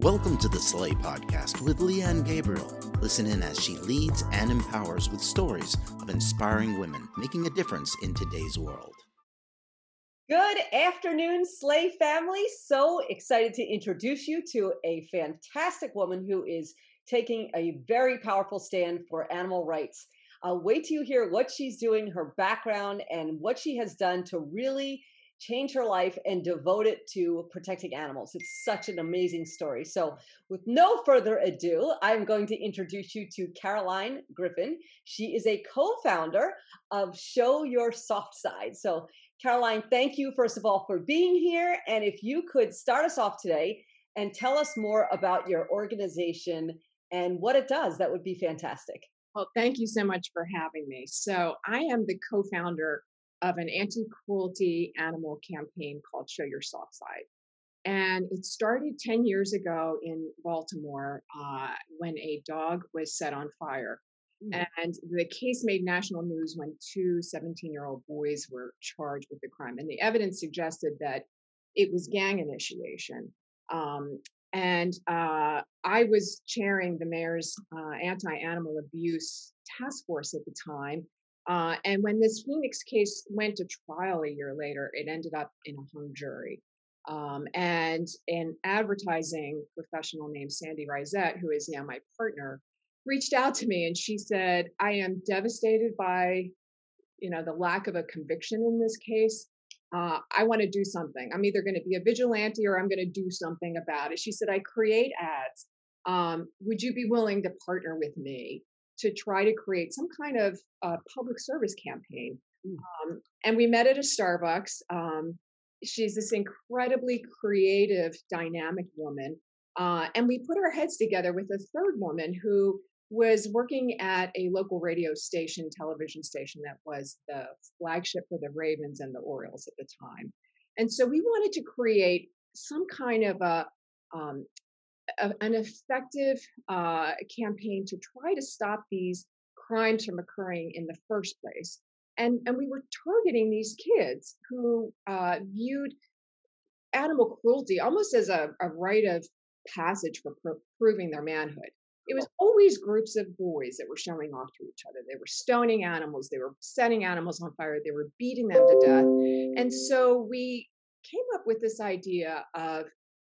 Welcome to the Slay Podcast with Leanne Gabriel. Listen in as she leads and empowers with stories of inspiring women making a difference in today's world. Good afternoon, Slay family. So excited to introduce you to a fantastic woman who is taking a very powerful stand for animal rights. I'll wait till you hear what she's doing, her background, and what she has done to really change her life and devote it to protecting animals. It's such an amazing story. So, with no further ado, I'm going to introduce you to Caroline Griffin. She is a co founder of Show Your Soft Side. So, Caroline, thank you, first of all, for being here. And if you could start us off today and tell us more about your organization and what it does, that would be fantastic. Well, thank you so much for having me. So, I am the co founder of an anti cruelty animal campaign called Show Your Soft Side. And it started 10 years ago in Baltimore uh, when a dog was set on fire. Mm. And the case made national news when two 17 year old boys were charged with the crime. And the evidence suggested that it was gang initiation. Um, and uh, I was chairing the mayor's uh, anti animal abuse task force at the time. Uh, and when this Phoenix case went to trial a year later, it ended up in a hung jury. Um, and an advertising professional named Sandy Risette, who is now my partner, reached out to me and she said, I am devastated by, you know, the lack of a conviction in this case. Uh, I want to do something. I'm either going to be a vigilante or I'm going to do something about it. She said, I create ads. Um, would you be willing to partner with me to try to create some kind of uh, public service campaign. Mm. Um, and we met at a Starbucks. Um, she's this incredibly creative, dynamic woman. Uh, and we put our heads together with a third woman who was working at a local radio station, television station that was the flagship for the Ravens and the Orioles at the time. And so we wanted to create some kind of a um, a, an effective uh, campaign to try to stop these crimes from occurring in the first place. And, and we were targeting these kids who uh, viewed animal cruelty almost as a, a rite of passage for pro- proving their manhood. It was always groups of boys that were showing off to each other. They were stoning animals, they were setting animals on fire, they were beating them to death. And so we came up with this idea of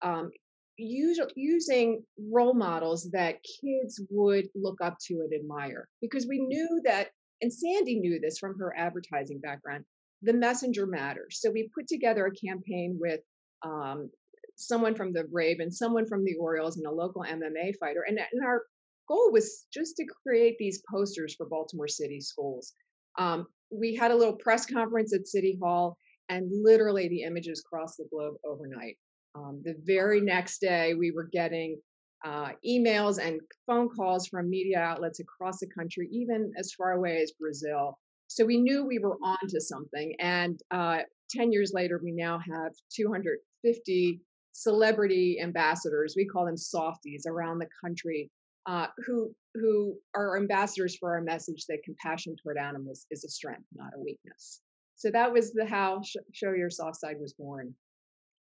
um, using role models that kids would look up to and admire because we knew that and sandy knew this from her advertising background the messenger matters. So we put together a campaign with um, someone from the ravens someone from the orioles and a local mma fighter and, and our goal was just to create these posters for baltimore city schools. Um, we had a little press conference at city hall and literally the images crossed the globe overnight um, the very next day, we were getting uh, emails and phone calls from media outlets across the country, even as far away as Brazil. So we knew we were on to something. And uh, 10 years later, we now have 250 celebrity ambassadors. We call them softies around the country uh, who who are ambassadors for our message that compassion toward animals is a strength, not a weakness. So that was the how Show Your Soft Side was born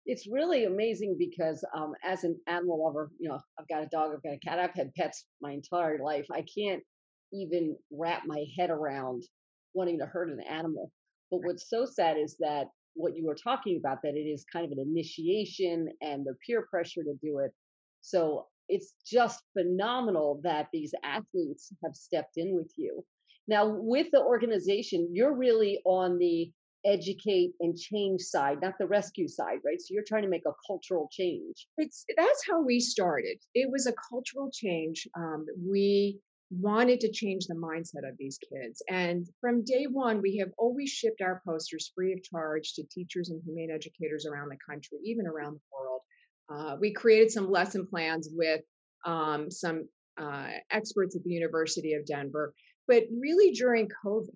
it's really amazing because um, as an animal lover, you know, I've got a dog, I've got a cat, I've had pets my entire life. I can't even wrap my head around wanting to hurt an animal. But what's so sad is that what you were talking about, that it is kind of an initiation and the peer pressure to do it. So it's just phenomenal that these athletes have stepped in with you. Now, with the organization, you're really on the educate and change side, not the rescue side, right? So you're trying to make a cultural change. It's that's how we started. It was a cultural change. Um, we wanted to change the mindset of these kids, and from day one, we have always shipped our posters free of charge to teachers and humane educators around the country, even around the world. Uh, we created some lesson plans with um, some uh, experts at the University of Denver. But really, during COVID,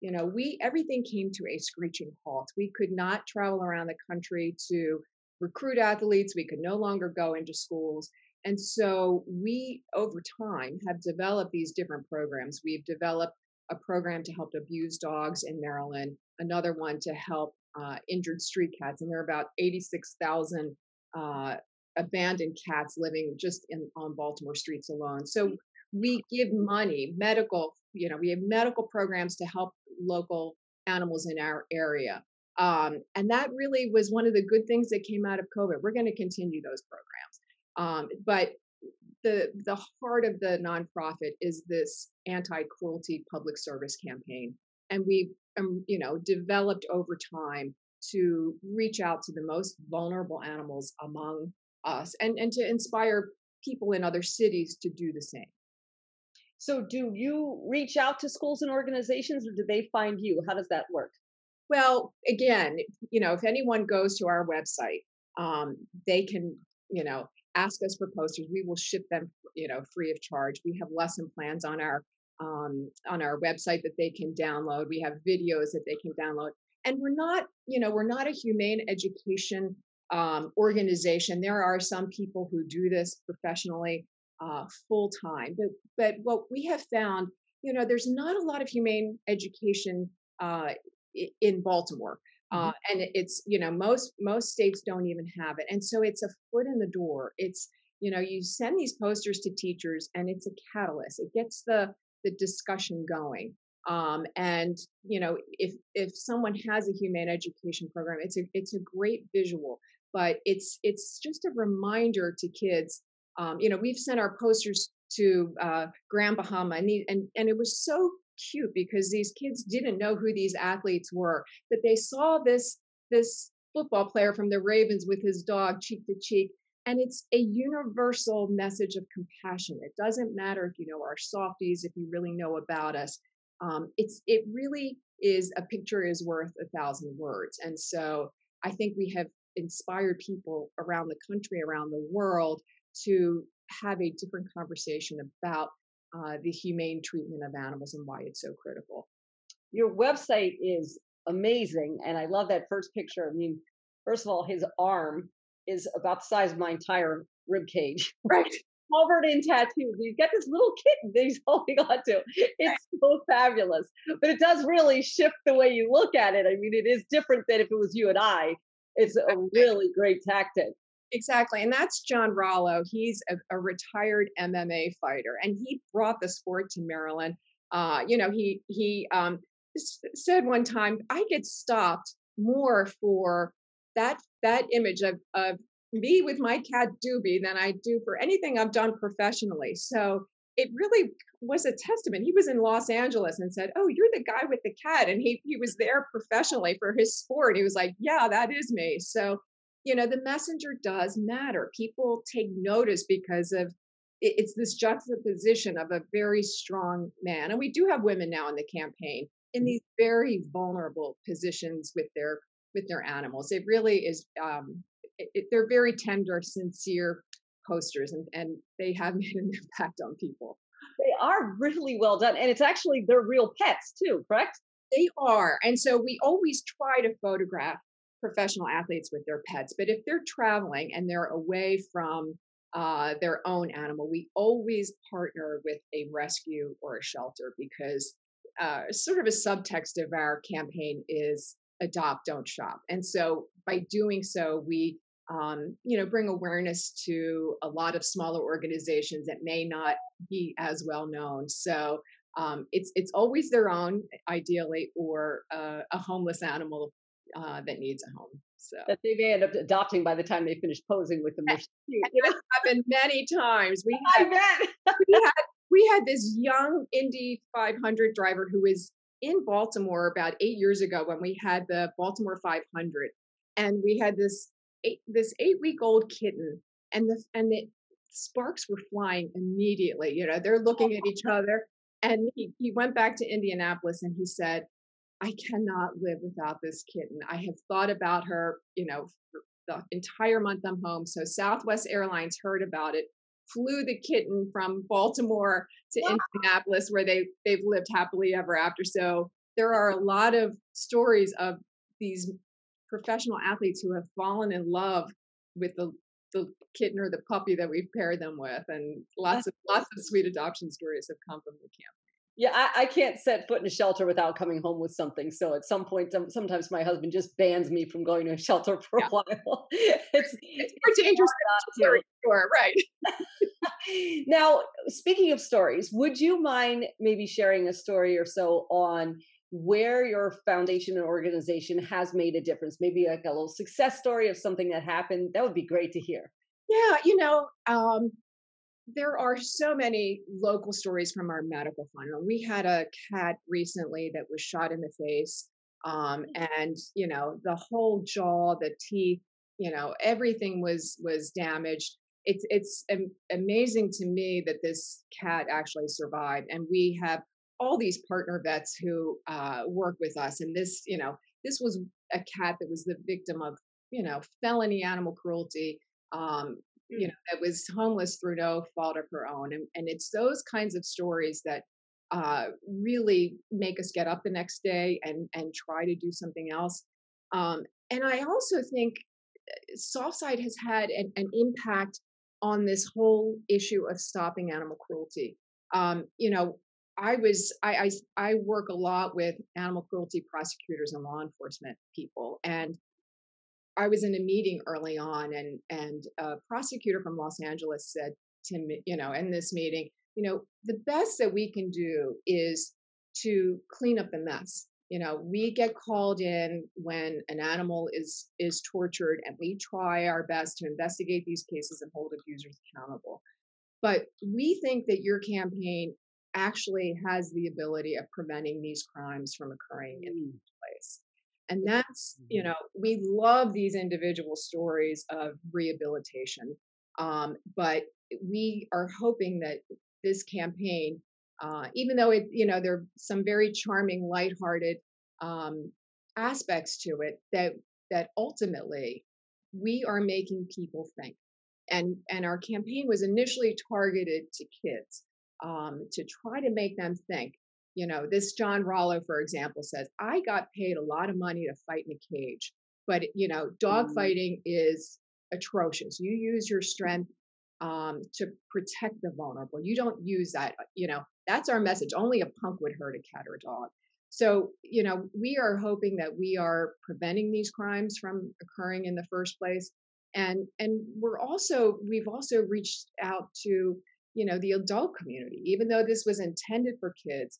you know we everything came to a screeching halt. We could not travel around the country to recruit athletes. We could no longer go into schools. And so we over time have developed these different programs. We've developed a program to help abused dogs in maryland another one to help uh, injured street cats and there are about 86000 uh, abandoned cats living just in on Baltimore streets alone. So we give money, medical, you know, we have medical programs to help local animals in our area. Um, and that really was one of the good things that came out of COVID. We're going to continue those programs. Um, but the the heart of the nonprofit is this anti-cruelty public service campaign, and we've um, you know developed over time to reach out to the most vulnerable animals among us and, and to inspire people in other cities to do the same. So, do you reach out to schools and organizations or do they find you? How does that work? Well, again, you know, if anyone goes to our website, um, they can, you know, ask us for posters. We will ship them, you know, free of charge. We have lesson plans on our um, on our website that they can download. We have videos that they can download and we're not you know we're not a humane education um, organization there are some people who do this professionally uh, full time but but what we have found you know there's not a lot of humane education uh, in baltimore uh, mm-hmm. and it's you know most most states don't even have it and so it's a foot in the door it's you know you send these posters to teachers and it's a catalyst it gets the the discussion going um, and you know, if if someone has a humane education program, it's a it's a great visual, but it's it's just a reminder to kids. Um, you know, we've sent our posters to uh, Grand Bahama, and, the, and and it was so cute because these kids didn't know who these athletes were, but they saw this this football player from the Ravens with his dog cheek to cheek. And it's a universal message of compassion. It doesn't matter if you know our softies, if you really know about us um, it's it really is a picture is worth a thousand words and so i think we have inspired people around the country around the world to have a different conversation about uh, the humane treatment of animals and why it's so critical your website is amazing and i love that first picture i mean first of all his arm is about the size of my entire rib cage right covered in tattoos. He's got this little kitten that he's holding on to. It's so fabulous. But it does really shift the way you look at it. I mean, it is different than if it was you and I. It's a really great tactic. Exactly. And that's John Rollo. He's a, a retired MMA fighter, and he brought the sport to Maryland. Uh, you know, he he um, said one time, I get stopped more for that that image of of me with my cat Doobie than I do for anything I've done professionally. So it really was a testament. He was in Los Angeles and said, "Oh, you're the guy with the cat," and he he was there professionally for his sport. He was like, "Yeah, that is me." So, you know, the messenger does matter. People take notice because of it's this juxtaposition of a very strong man, and we do have women now in the campaign in these very vulnerable positions with their with their animals. It really is um, it, they're very tender, sincere posters, and, and they have made an impact on people. They are really well done, and it's actually their real pets too, correct? They are, and so we always try to photograph professional athletes with their pets. But if they're traveling and they're away from uh, their own animal, we always partner with a rescue or a shelter because uh, sort of a subtext of our campaign is adopt, don't shop. And so by doing so, we um, you know, bring awareness to a lot of smaller organizations that may not be as well known. So um, it's it's always their own, ideally, or uh, a homeless animal uh, that needs a home. So that they may end up adopting by the time they finish posing with them. You know? happened many times. We had, we had we had this young Indy 500 driver who was in Baltimore about eight years ago when we had the Baltimore 500, and we had this eight, this eight week old kitten, and the and the sparks were flying immediately. You know, they're looking at each other, and he he went back to Indianapolis and he said, "I cannot live without this kitten. I have thought about her. You know." the entire month I'm home. So Southwest Airlines heard about it, flew the kitten from Baltimore to wow. Indianapolis, where they they've lived happily ever after. So there are a lot of stories of these professional athletes who have fallen in love with the the kitten or the puppy that we've paired them with, and lots of lots of sweet adoption stories have come from the campaign. Yeah, I, I, can't set foot in a shelter without coming home with something. So at some point, sometimes my husband just bans me from going to a shelter for yeah. a while. it's, it's more dangerous a store, right? now, speaking of stories, would you mind maybe sharing a story or so on where your foundation and organization has made a difference? Maybe like a little success story of something that happened. That would be great to hear. Yeah, you know, um, there are so many local stories from our medical fund. We had a cat recently that was shot in the face, um, mm. and you know the whole jaw, the teeth, you know everything was was damaged. It's it's amazing to me that this cat actually survived, and we have all these partner vets who uh, work with us. And this, you know, this was a cat that was the victim of you know felony animal cruelty. Um, you know that was homeless through no fault of her own and, and it's those kinds of stories that uh, really make us get up the next day and and try to do something else um, and i also think uh, softside has had an, an, impact on this whole issue of stopping animal cruelty um, you know i was I, I i work a lot with animal cruelty prosecutors and law enforcement people and I was in a meeting early on, and and a prosecutor from Los Angeles said to me, you know, in this meeting, you know, the best that we can do is to clean up the mess. You know, we get called in when an animal is is tortured, and we try our best to investigate these cases and hold abusers accountable. But we think that your campaign actually has the ability of preventing these crimes from occurring in the mm. first place. And that's, you mm-hmm. know, we love these individual stories of rehabilitation. Um, but we are hoping that this campaign, uh, even though it, you know, there are some very charming, lighthearted um, aspects to it, that that ultimately we are making people think. And and our campaign was initially targeted to kids um, to try to make them think you know, this John Rollo, for example, says, I got paid a lot of money to fight in a cage, but, you know, dog mm-hmm. fighting is atrocious. You use your strength um, to protect the vulnerable. You don't use that, uh, you know, that's our message. Only a punk would hurt a cat or a dog. So, you know, we are hoping that we are preventing these crimes from occurring in the first place. And and we're also we've also reached out to, you know, the adult community. Even though this was intended for kids,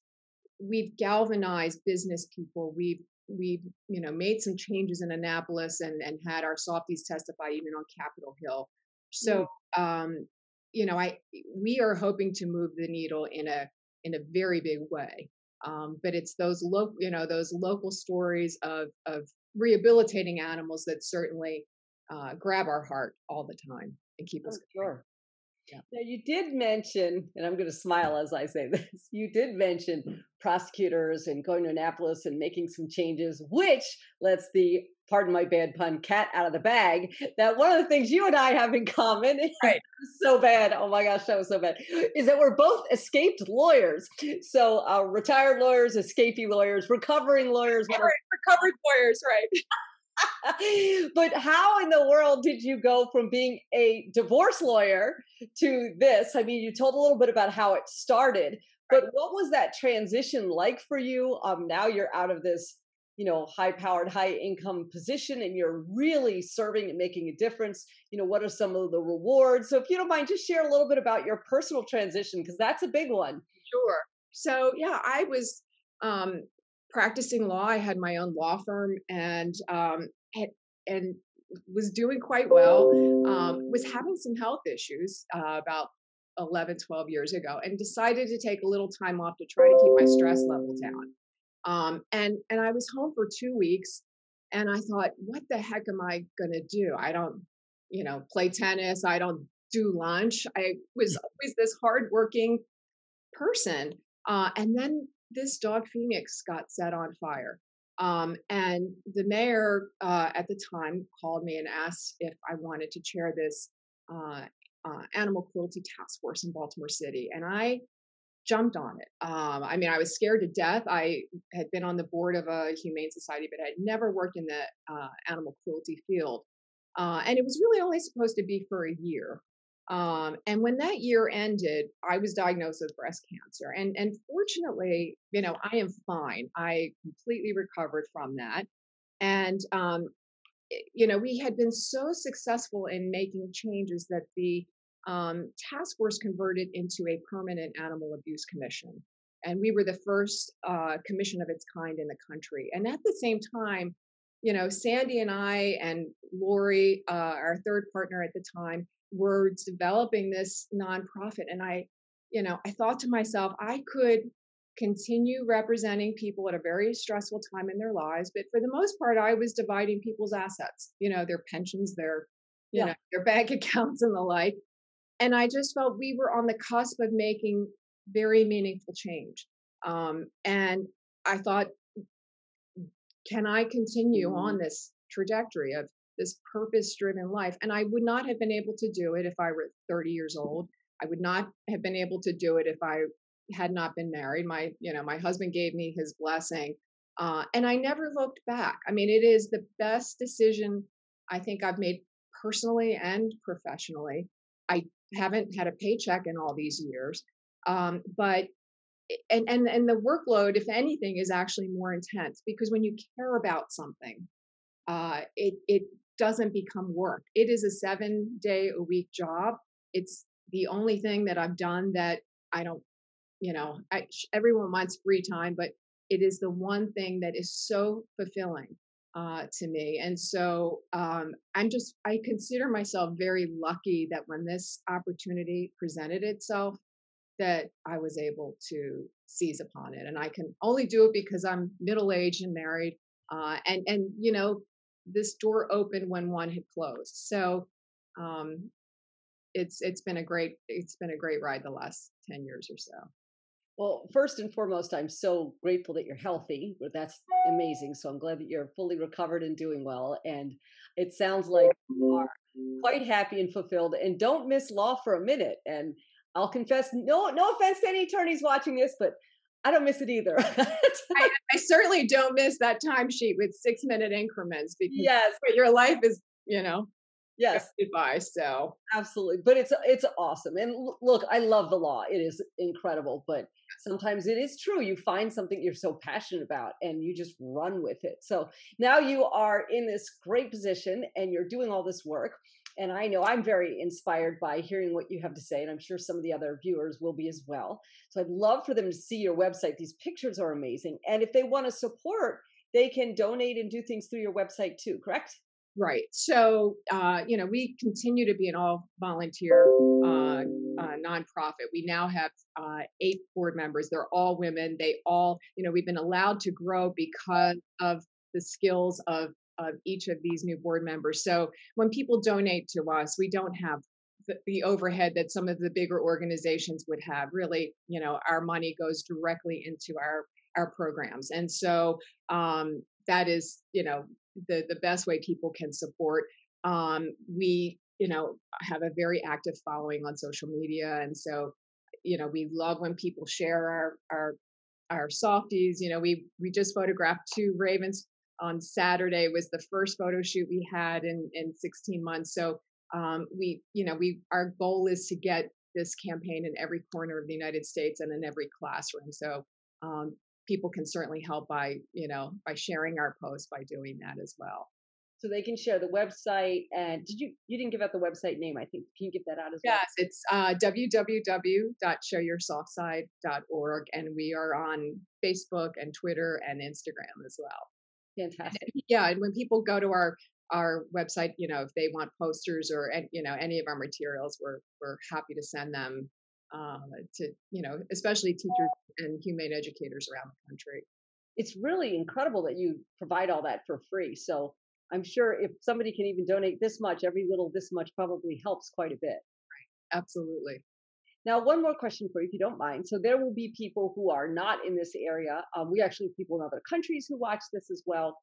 we've galvanized business people. We've we've you know made some changes in Annapolis and and had our softies testify even on Capitol Hill. So mm. um, you know, I we are hoping to move the needle in a in a very big way. Um, but it's those local, you know, those local stories of of rehabilitating animals that certainly uh, grab our heart all the time and keep us. Oh, sure. Yeah. Now you did mention, and I'm going to smile as I say this. You did mention prosecutors and going to Annapolis and making some changes, which lets the pardon my bad pun cat out of the bag. That one of the things you and I have in common, right? so bad. Oh my gosh, that was so bad. Is that we're both escaped lawyers. So uh, retired lawyers, escapee lawyers, recovering lawyers, recovered, recovered lawyers, right? but how in the world did you go from being a divorce lawyer to this? I mean, you told a little bit about how it started, but what was that transition like for you? Um, now you're out of this, you know, high powered, high income position and you're really serving and making a difference. You know, what are some of the rewards? So if you don't mind, just share a little bit about your personal transition because that's a big one. Sure. So yeah, I was um, practicing law. I had my own law firm and um, and, and was doing quite well. Um, was having some health issues uh, about 11, 12 years ago, and decided to take a little time off to try to keep my stress level down. Um, and and I was home for two weeks, and I thought, what the heck am I gonna do? I don't, you know, play tennis. I don't do lunch. I was mm. always this hardworking person. Uh, and then this dog Phoenix got set on fire. Um, and the mayor uh, at the time called me and asked if I wanted to chair this uh, uh, animal cruelty task force in Baltimore City. And I jumped on it. Um, I mean, I was scared to death. I had been on the board of a humane society, but I had never worked in the uh, animal cruelty field. Uh, and it was really only supposed to be for a year. Um, and when that year ended, I was diagnosed with breast cancer. And, and fortunately, you know, I am fine. I completely recovered from that. And, um, you know, we had been so successful in making changes that the um, task force converted into a permanent animal abuse commission. And we were the first uh, commission of its kind in the country. And at the same time, you know, Sandy and I and Lori, uh, our third partner at the time, were developing this nonprofit. And I, you know, I thought to myself, I could continue representing people at a very stressful time in their lives. But for the most part, I was dividing people's assets, you know, their pensions, their, you yeah. know, their bank accounts and the like. And I just felt we were on the cusp of making very meaningful change. Um, and I thought, can I continue on mm-hmm. this trajectory of this purpose driven life. And I would not have been able to do it if I were 30 years old. I would not have been able to do it if I had not been married. My, you know, my husband gave me his blessing. Uh, and I never looked back. I mean, it is the best decision I think I've made personally and professionally. I haven't had a paycheck in all these years. Um, but and and and the workload, if anything, is actually more intense because when you care about something, uh, it it doesn't become work. It is a seven day a week job. It's the only thing that I've done that I don't, you know, I, everyone wants free time, but it is the one thing that is so fulfilling uh, to me. And so um, I'm just, I consider myself very lucky that when this opportunity presented itself, that I was able to seize upon it. And I can only do it because I'm middle aged and married. Uh, and and you know this door opened when one had closed. So um, it's it's been a great it's been a great ride the last 10 years or so. Well, first and foremost, I'm so grateful that you're healthy. That's amazing. So I'm glad that you're fully recovered and doing well. And it sounds like you are quite happy and fulfilled. And don't miss law for a minute. And I'll confess, no, no offense to any attorneys watching this, but I don't miss it either. I, I, certainly don't miss that timesheet with six minute increments because yes, but your life is, you know, yes, goodbye. So absolutely, but it's it's awesome. And look, I love the law; it is incredible. But sometimes it is true. You find something you're so passionate about, and you just run with it. So now you are in this great position, and you're doing all this work and I know I'm very inspired by hearing what you have to say, and I'm sure some of the other viewers will be as well. So I'd love for them to see your website. These pictures are amazing. And if they want to support, they can donate and do things through your website too, correct? Right. So, uh, you know, we continue to be an all volunteer uh, uh, nonprofit. We now have uh, eight board members. They're all women. They all, you know, we've been allowed to grow because of the skills of of each of these new board members. So when people donate to us, we don't have the, the, overhead that some of the bigger organizations would have. Really, you know, our money goes directly into our our programs, and so um, that is, you know, the the best way people can support. Um, we, you know, have a very active following on social media, and so, you know, we love when people share our our our softies. You know, we we just photographed two ravens on Saturday was the first photo shoot we had in in 16 months. So um, we, you know, we our goal is to get this campaign in every corner of the United States and in every classroom. So um, people can certainly help by, you know, by sharing our posts by doing that as well. So they can share the website. And did you you didn't give out the website name? I think can you give that out as well? Yes, it's uh, www.showyoursoftSide.org, and we are on Facebook and Twitter and Instagram as well. Fantastic. Yeah, and when people go to our our website, you know, if they want posters or you know any of our materials, we're we're happy to send them uh, to you know, especially teachers and humane educators around the country. It's really incredible that you provide all that for free. So I'm sure if somebody can even donate this much, every little this much probably helps quite a bit. Right. Absolutely. Now, one more question for you, if you don't mind. So, there will be people who are not in this area. Um, we actually have people in other countries who watch this as well.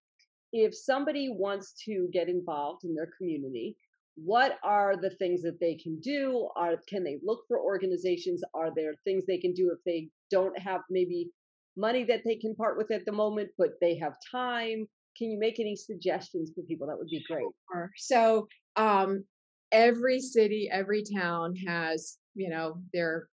If somebody wants to get involved in their community, what are the things that they can do? Are can they look for organizations? Are there things they can do if they don't have maybe money that they can part with at the moment, but they have time? Can you make any suggestions for people? That would be great. Sure. So, um, every city, every town has, you know, their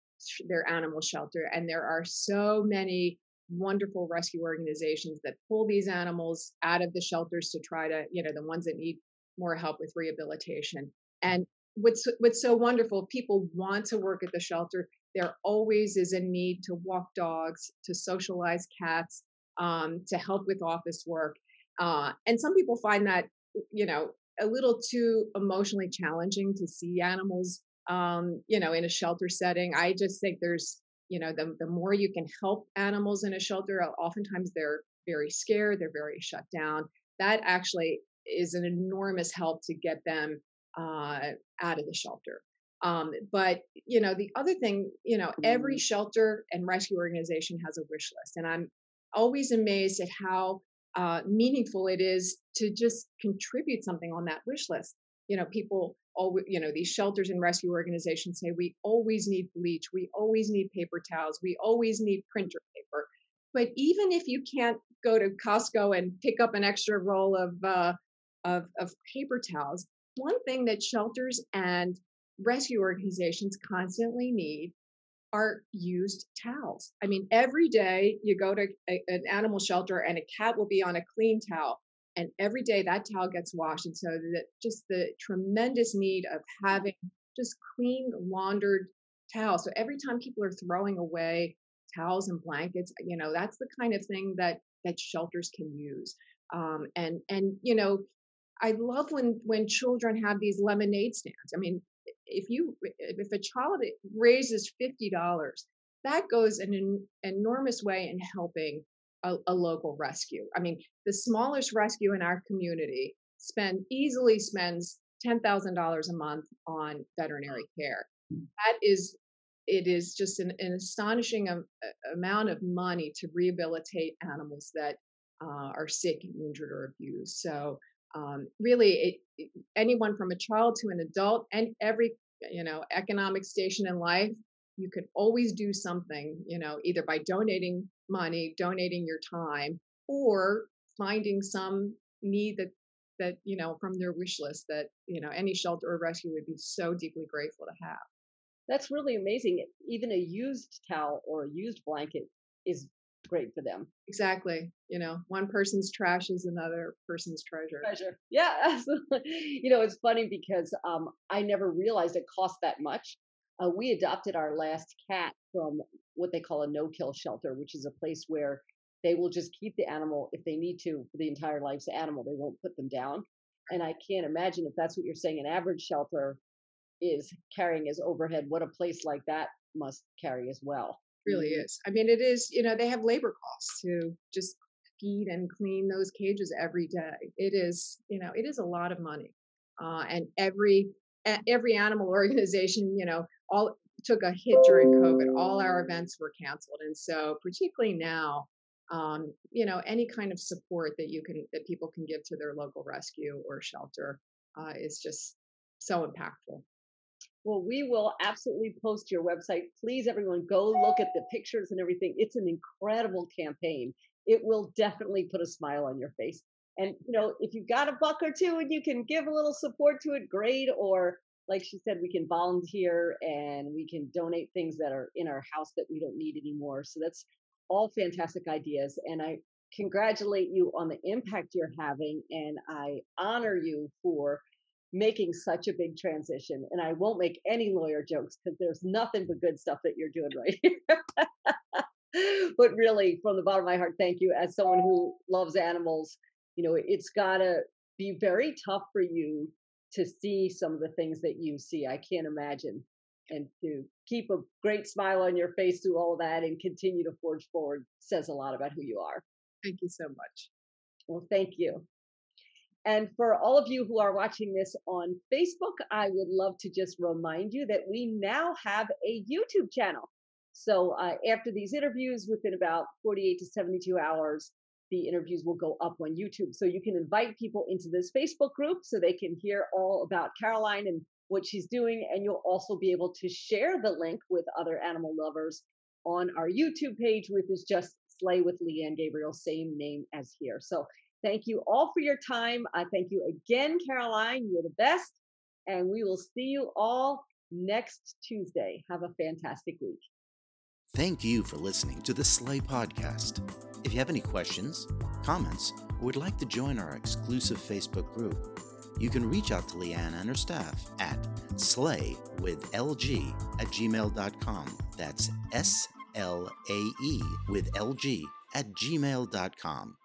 their animal shelter and there are so many wonderful rescue organizations that pull these animals out of the shelters to try to, you know, the ones that need more help with rehabilitation. And what's what's so wonderful, people want to work at the shelter. There always is a need to walk dogs, to socialize cats, um, to help with office work. Uh, and some people find that, you know, a little too emotionally challenging to see animals, um, you know, in a shelter setting. I just think there's, you know, the, the more you can help animals in a shelter, oftentimes they're very scared, they're very shut down. That actually is an enormous help to get them uh, out of the shelter. Um, but you know, the other thing, you know, every shelter and rescue organization has a wish list, and I'm always amazed at how uh, meaningful it is to just contribute something on that wish list. You know, people always, you know, these shelters and rescue organizations say we always need bleach, we always need paper towels, we always need printer paper. But even if you can't go to Costco and pick up an extra roll of uh, of, of paper towels, one thing that shelters and rescue organizations constantly need are used towels. I mean, every day you go to a, an animal shelter and a cat will be on a clean towel, and every day that towel gets washed. And so, that just the tremendous need of having just clean, laundered towels. So every time people are throwing away towels and blankets, you know, that's the kind of thing that that shelters can use. Um, and and you know, I love when when children have these lemonade stands. I mean, if you if a child raises fifty dollars, that goes in an enormous way in helping a, a, local rescue. I mean, the smallest rescue in our community spend easily spends ten thousand dollars a month on veterinary care. That is, it is just an, an astonishing um, amount of money to rehabilitate animals that uh, are sick and injured or abused. So um, really it, anyone from a child to an adult and every you know economic station in life you could always do something you know either by donating money donating your time or finding some need that that you know from their wish list that you know any shelter or rescue would be so deeply grateful to have that's really amazing even a used towel or a used blanket is great for them. Exactly. You know, one person's trash is another person's treasure. Treasure. Yeah, absolutely. You know, it's funny because um, I never realized it cost that much. Uh, we adopted our last cat from what they call a no-kill shelter, which is a place where they will just keep the animal if they need to for the entire life's animal. They won't put them down. And I can't imagine if that's what you're saying. An average shelter is carrying as overhead. What a place like that must carry as well really is. I mean, it is, you know, they have labor costs to just feed and clean those cages every day. It is, you know, it is a lot of money. Uh, and every every animal organization, you know, all took a hit during COVID. All our events were canceled, and so particularly now, um, you know, any kind of support that you can that people can give to their local rescue or shelter uh, is just so impactful. Well, we will absolutely post your website. Please, everyone, go look at the pictures and everything. It's an incredible campaign. It will definitely put a smile on your face. And, you know, if you've got a buck or two and you can give a little support to it, great. Or, like she said, we can volunteer and we can donate things that are in our house that we don't need anymore. So that's all fantastic ideas. And I congratulate you on the impact you're having. And I honor you for making such a big transition. And I won't make any lawyer jokes because there's nothing but good stuff that you're doing right here. but really, from the bottom of my heart, thank you. As someone who loves animals, you know, it's got to be very tough for you to see some of the things that you see. I can't imagine. And to keep a great smile on your face through all that and continue to forge forward says a lot about who you are. Thank you so much. Well, thank you. And for all of you who are watching this on Facebook, I would love to just remind you that we now have a YouTube channel. So uh, after these interviews, within about 48 to 72 hours, the interviews will go up on YouTube. So you can invite people into this Facebook group so they can hear all about Caroline and what she's doing. And you'll also be able to share the link with other animal lovers on our YouTube page, which is just Slay with Leanne Gabriel, same name as here. So Thank you all for your time. I thank you again, Caroline. You're the best. And we will see you all next Tuesday. Have a fantastic week. Thank you for listening to the Slay Podcast. If you have any questions, comments, or would like to join our exclusive Facebook group, you can reach out to Leanne and her staff at slay with lg at gmail.com. That's S L A E with LG at gmail.com.